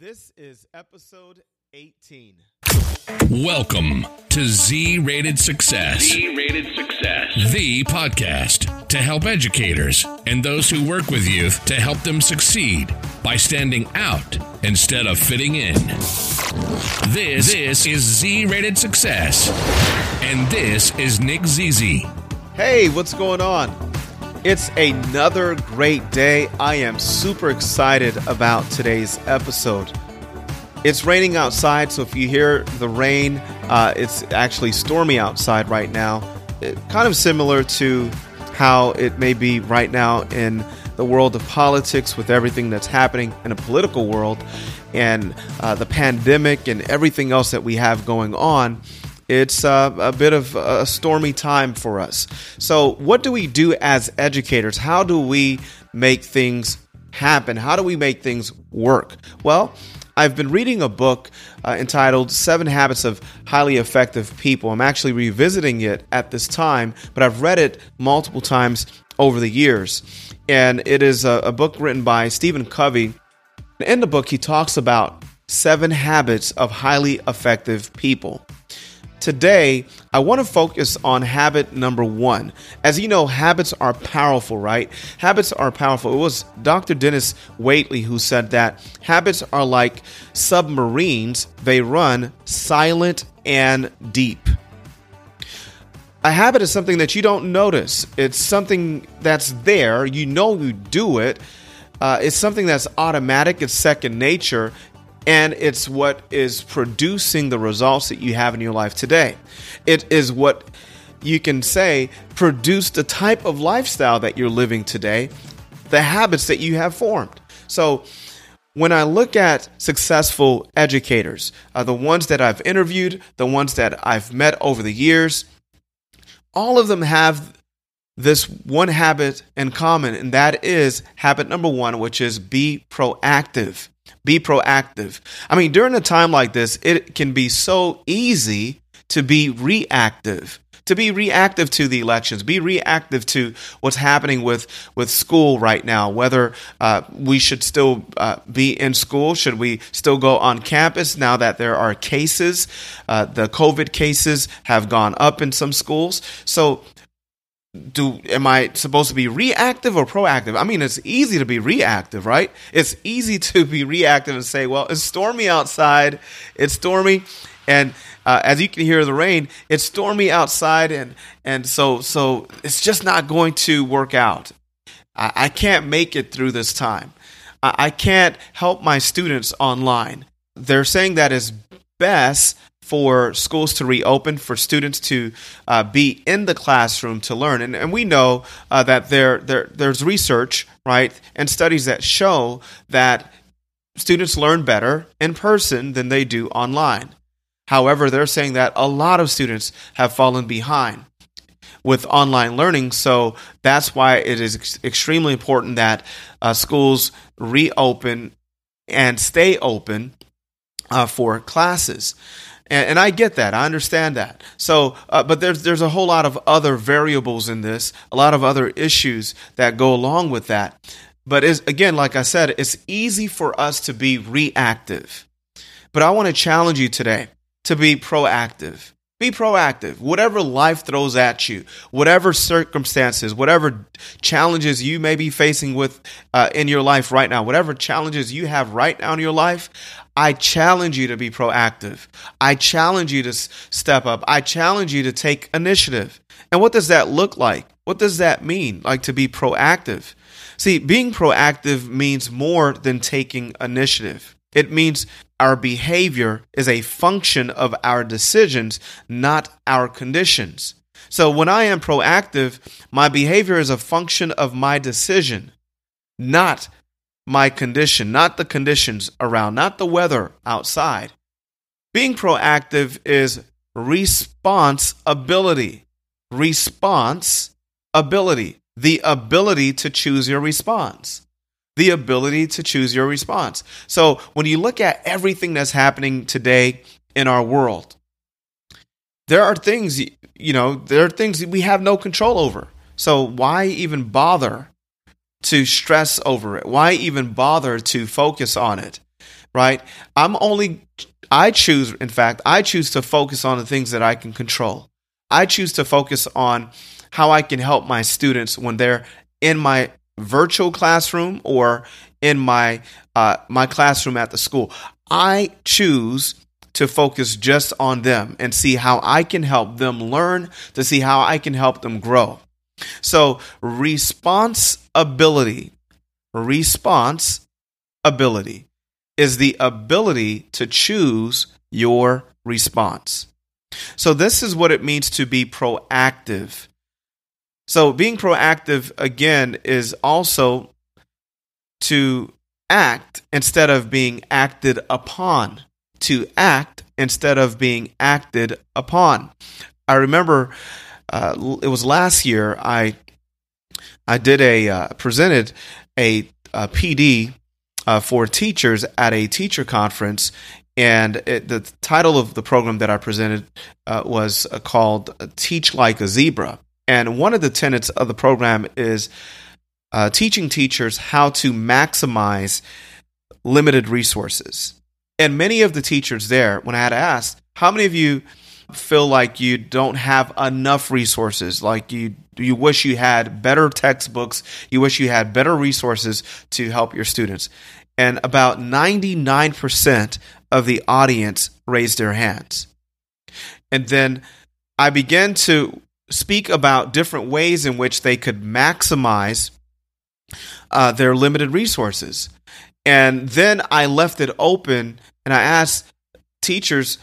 This is episode 18. Welcome to Z Rated Success, Z-rated success. the podcast to help educators and those who work with youth to help them succeed by standing out instead of fitting in. This, this is Z Rated Success, and this is Nick Zizi. Hey, what's going on? It's another great day. I am super excited about today's episode. It's raining outside, so if you hear the rain, uh, it's actually stormy outside right now. It, kind of similar to how it may be right now in the world of politics with everything that's happening in a political world and uh, the pandemic and everything else that we have going on. It's uh, a bit of a stormy time for us. So, what do we do as educators? How do we make things happen? How do we make things work? Well, I've been reading a book uh, entitled Seven Habits of Highly Effective People. I'm actually revisiting it at this time, but I've read it multiple times over the years. And it is a, a book written by Stephen Covey. In the book, he talks about seven habits of highly effective people. Today, I want to focus on habit number one. As you know, habits are powerful, right? Habits are powerful. It was Dr. Dennis Waitley who said that habits are like submarines, they run silent and deep. A habit is something that you don't notice, it's something that's there, you know you do it. Uh, it's something that's automatic, it's second nature, and it's what is producing the results that you have in your life today. It is what you can say produced the type of lifestyle that you're living today, the habits that you have formed. So, when I look at successful educators, uh, the ones that I've interviewed, the ones that I've met over the years, all of them have this one habit in common, and that is habit number one, which is be proactive. Be proactive. I mean, during a time like this, it can be so easy to be reactive to be reactive to the elections, be reactive to what's happening with with school right now. Whether uh, we should still uh, be in school, should we still go on campus now that there are cases? Uh, the COVID cases have gone up in some schools, so do am I supposed to be reactive or proactive? I mean, it's easy to be reactive, right? It's easy to be reactive and say, "Well, it's stormy outside. It's stormy." And uh, as you can hear the rain, it's stormy outside, and and so so it's just not going to work out. I, I can't make it through this time. I, I can't help my students online. They're saying that is best for schools to reopen, for students to uh, be in the classroom to learn. And, and we know uh, that there, there, there's research, right, and studies that show that students learn better in person than they do online. However, they're saying that a lot of students have fallen behind with online learning. So that's why it is ex- extremely important that uh, schools reopen and stay open uh, for classes. And, and, I get that. I understand that. So, uh, but there's there's a whole lot of other variables in this, a lot of other issues that go along with that. But is again, like I said, it's easy for us to be reactive. But I want to challenge you today to be proactive. Be proactive. Whatever life throws at you, whatever circumstances, whatever challenges you may be facing with uh, in your life right now, whatever challenges you have right now in your life, I challenge you to be proactive. I challenge you to step up. I challenge you to take initiative. And what does that look like? What does that mean? Like to be proactive. See, being proactive means more than taking initiative. It means our behavior is a function of our decisions, not our conditions. So when I am proactive, my behavior is a function of my decision, not my condition, not the conditions around, not the weather outside. Being proactive is responsibility. Response ability. The ability to choose your response the ability to choose your response. So when you look at everything that's happening today in our world, there are things, you know, there are things we have no control over. So why even bother to stress over it? Why even bother to focus on it? right? I'm only, I choose, in fact, I choose to focus on the things that I can control. I choose to focus on how I can help my students when they're in my virtual classroom or in my uh, my classroom at the school. I choose to focus just on them and see how I can help them learn, to see how I can help them grow. So, responsibility, response ability is the ability to choose your response. So, this is what it means to be proactive. So, being proactive again is also to act instead of being acted upon. To act instead of being acted upon. I remember uh, it was last year I I did a uh, presented a, a PD uh, for teachers at a teacher conference, and it, the title of the program that I presented uh, was uh, called "Teach Like a Zebra." And one of the tenets of the program is uh, teaching teachers how to maximize limited resources. And many of the teachers there, when I had asked, how many of you feel like you don't have enough resources, like you you wish you had better textbooks, you wish you had better resources to help your students. And about 99% of the audience raised their hands. And then I began to speak about different ways in which they could maximize uh, their limited resources. And then I left it open and I asked teachers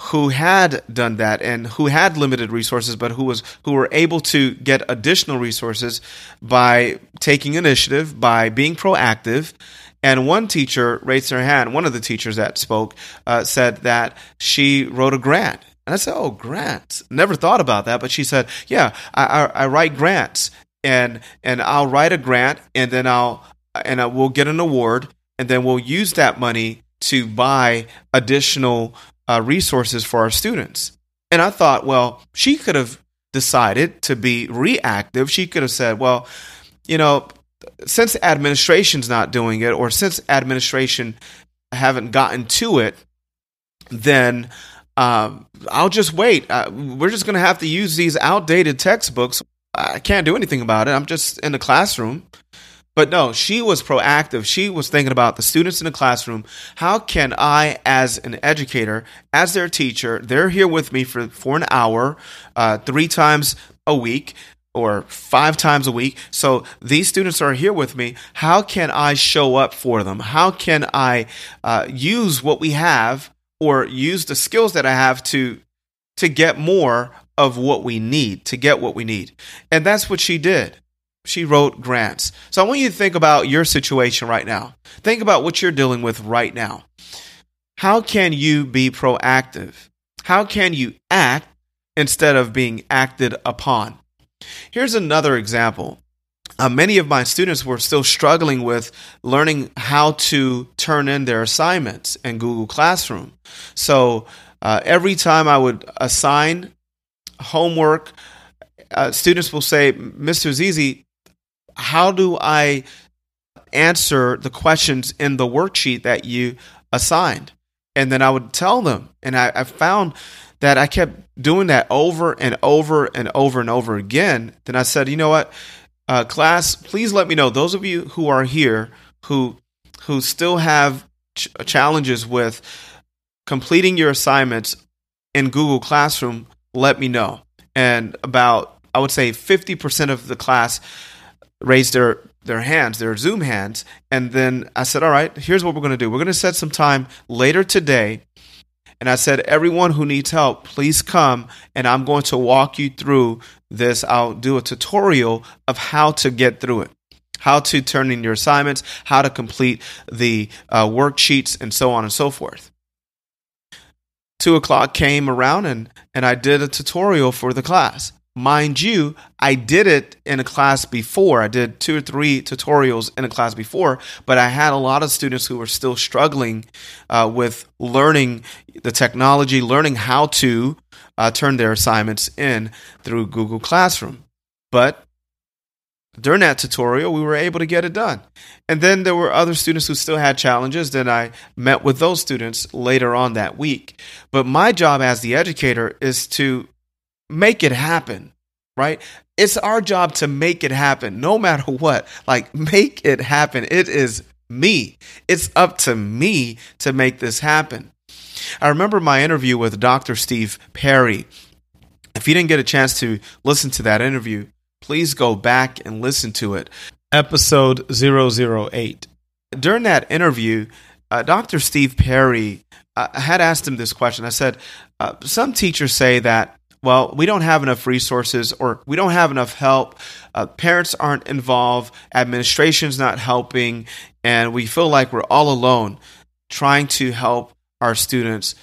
who had done that and who had limited resources but who was who were able to get additional resources by taking initiative by being proactive and one teacher raised her hand one of the teachers that spoke uh, said that she wrote a grant and i said oh grants never thought about that but she said yeah i, I, I write grants and and i'll write a grant and then i'll and I, we'll get an award and then we'll use that money to buy additional uh, resources for our students. And I thought, well, she could have decided to be reactive. She could have said, well, you know, since administration's not doing it, or since administration haven't gotten to it, then um, I'll just wait. Uh, we're just going to have to use these outdated textbooks. I can't do anything about it. I'm just in the classroom. But no, she was proactive. She was thinking about the students in the classroom. How can I, as an educator, as their teacher, they're here with me for, for an hour, uh, three times a week or five times a week. So these students are here with me. How can I show up for them? How can I uh, use what we have or use the skills that I have to to get more of what we need, to get what we need? And that's what she did she wrote grants. So I want you to think about your situation right now. Think about what you're dealing with right now. How can you be proactive? How can you act instead of being acted upon? Here's another example. Uh, many of my students were still struggling with learning how to turn in their assignments in Google Classroom. So uh, every time I would assign homework, uh, students will say, Mr. Zizi, how do I answer the questions in the worksheet that you assigned? And then I would tell them. And I, I found that I kept doing that over and over and over and over again. Then I said, you know what, uh, class, please let me know. Those of you who are here who who still have ch- challenges with completing your assignments in Google Classroom, let me know. And about I would say 50% of the class raised their their hands, their Zoom hands, and then I said, "All right, here's what we're going to do. We're going to set some time later today." And I said, "Everyone who needs help, please come, and I'm going to walk you through this. I'll do a tutorial of how to get through it." How to turn in your assignments, how to complete the uh, worksheets, and so on and so forth two o'clock came around and, and I did a tutorial for the class. Mind you, I did it in a class before. I did two or three tutorials in a class before, but I had a lot of students who were still struggling uh, with learning the technology, learning how to uh, turn their assignments in through Google Classroom. But during that tutorial, we were able to get it done. And then there were other students who still had challenges. Then I met with those students later on that week. But my job as the educator is to make it happen, right? It's our job to make it happen no matter what. Like, make it happen. It is me. It's up to me to make this happen. I remember my interview with Dr. Steve Perry. If you didn't get a chance to listen to that interview, please go back and listen to it. Episode 008. During that interview, uh, Dr. Steve Perry uh, had asked him this question. I said, uh, Some teachers say that, well, we don't have enough resources or we don't have enough help. Uh, parents aren't involved, administration's not helping, and we feel like we're all alone trying to help our students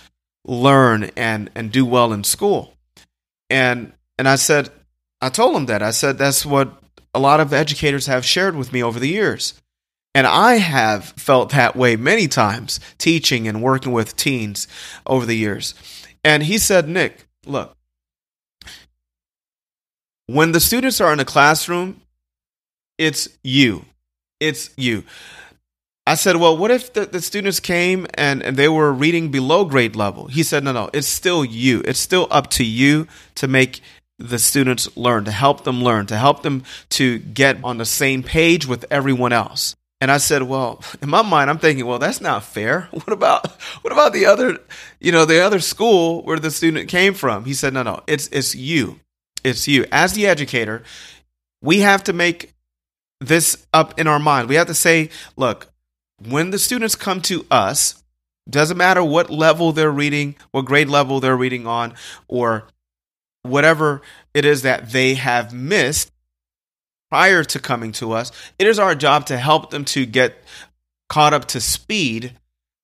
learn and, and do well in school. And and I said, I told him that. I said that's what a lot of educators have shared with me over the years. And I have felt that way many times teaching and working with teens over the years. And he said, Nick, look, when the students are in a classroom, it's you. It's you. I said, well, what if the, the students came and, and they were reading below grade level? He said, no, no, it's still you. It's still up to you to make the students learn, to help them learn, to help them to get on the same page with everyone else. And I said, well, in my mind, I'm thinking, well, that's not fair. What about what about the other, you know, the other school where the student came from? He said, no, no, it's it's you, it's you. As the educator, we have to make this up in our mind. We have to say, look, when the students come to us, doesn't matter what level they're reading, what grade level they're reading on, or whatever it is that they have missed prior to coming to us, it is our job to help them to get caught up to speed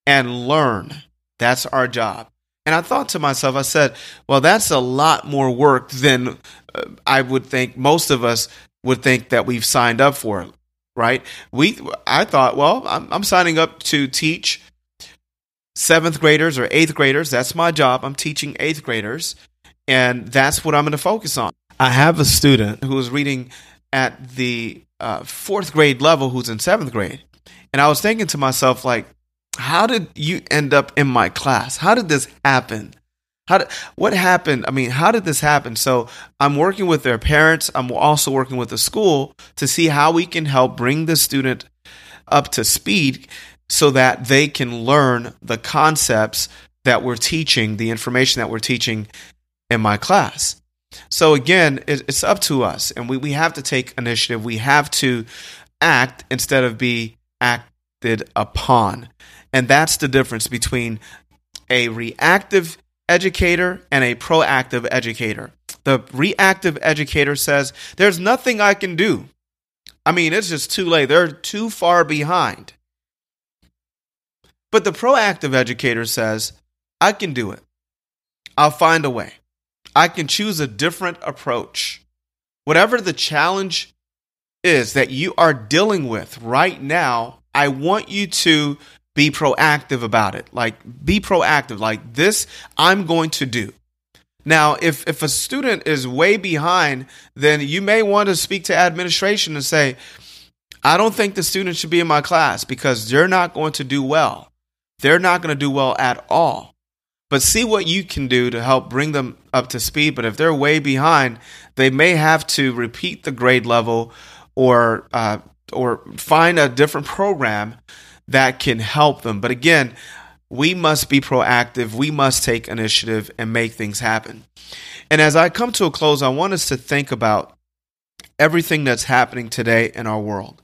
and learn. That's our job. And I thought to myself, I said, well, that's a lot more work than uh, I would think most of us would think that we've signed up for, right? We, I thought, well, I'm, I'm signing up to teach seventh graders or eighth graders. That's my job. I'm teaching eighth graders. And that's what I'm going to focus on. I have a student who is reading at the uh, fourth grade level who's in seventh grade. And I was thinking to myself, like, how did you end up in my class? How did this happen? How did, what happened? I mean, how did this happen? So I'm working with their parents. I'm also working with the school to see how we can help bring the student up to speed so that they can learn the concepts that we're teaching, the information that we're teaching in my class. So again, it's up to us, and we, we have to take initiative. We have to act instead of be acted upon. And that's the difference between a reactive educator and a proactive educator. The reactive educator says, There's nothing I can do. I mean, it's just too late. They're too far behind. But the proactive educator says, I can do it. I'll find a way. I can choose a different approach. Whatever the challenge is that you are dealing with right now, I want you to be proactive about it. Like, be proactive. Like, this I'm going to do. Now, if, if a student is way behind, then you may want to speak to administration and say, I don't think the student should be in my class because they're not going to do well. They're not going to do well at all but see what you can do to help bring them up to speed. But if they're way behind, they may have to repeat the grade level or uh, or find a different program that can help them. But again, we must be proactive. We must take initiative and make things happen. And as I come to a close, I want us to think about everything that's happening today in our world.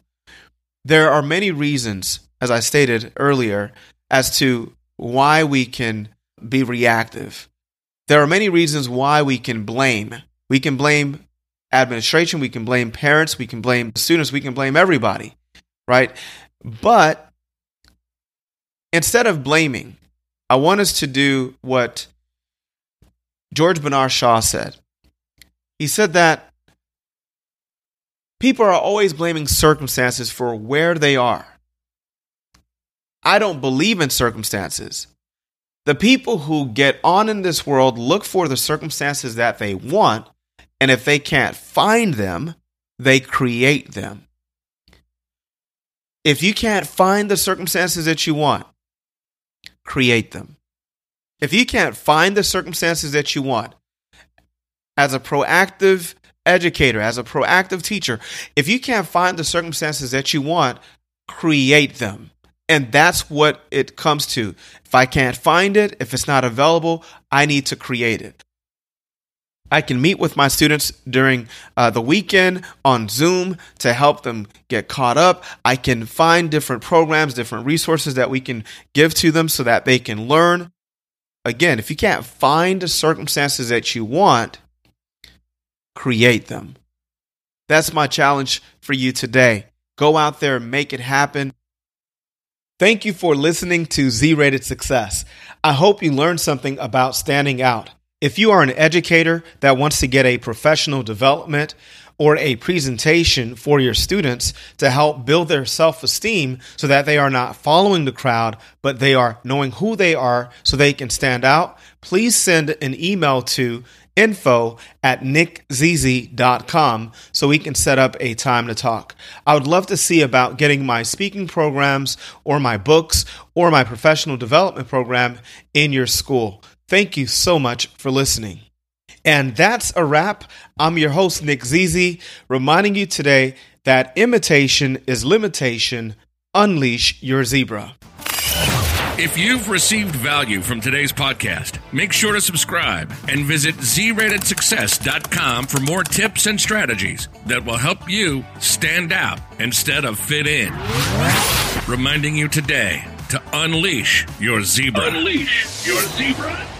There are many reasons, as I stated earlier, as to why we can be reactive. There are many reasons why we can blame. We can blame administration, we can blame parents, we can blame students, we can blame everybody, right? But instead of blaming, I want us to do what George Bernard Shaw said. He said that people are always blaming circumstances for where they are. I don't believe in circumstances. The people who get on in this world look for the circumstances that they want, and if they can't find them, they create them. If you can't find the circumstances that you want, create them. If you can't find the circumstances that you want, as a proactive educator, as a proactive teacher, if you can't find the circumstances that you want, create them. And that's what it comes to. If I can't find it, if it's not available, I need to create it. I can meet with my students during uh, the weekend on Zoom to help them get caught up. I can find different programs, different resources that we can give to them so that they can learn. Again, if you can't find the circumstances that you want, create them. That's my challenge for you today. Go out there, make it happen. Thank you for listening to Z Rated Success. I hope you learned something about standing out. If you are an educator that wants to get a professional development or a presentation for your students to help build their self esteem so that they are not following the crowd, but they are knowing who they are so they can stand out, please send an email to info at nickzz.com so we can set up a time to talk. I would love to see about getting my speaking programs or my books or my professional development program in your school. Thank you so much for listening. And that's a wrap. I'm your host, Nick Zizi, reminding you today that imitation is limitation. Unleash your zebra. If you've received value from today's podcast, make sure to subscribe and visit zratedsuccess.com for more tips and strategies that will help you stand out instead of fit in. Reminding you today to unleash your zebra. Unleash your zebra.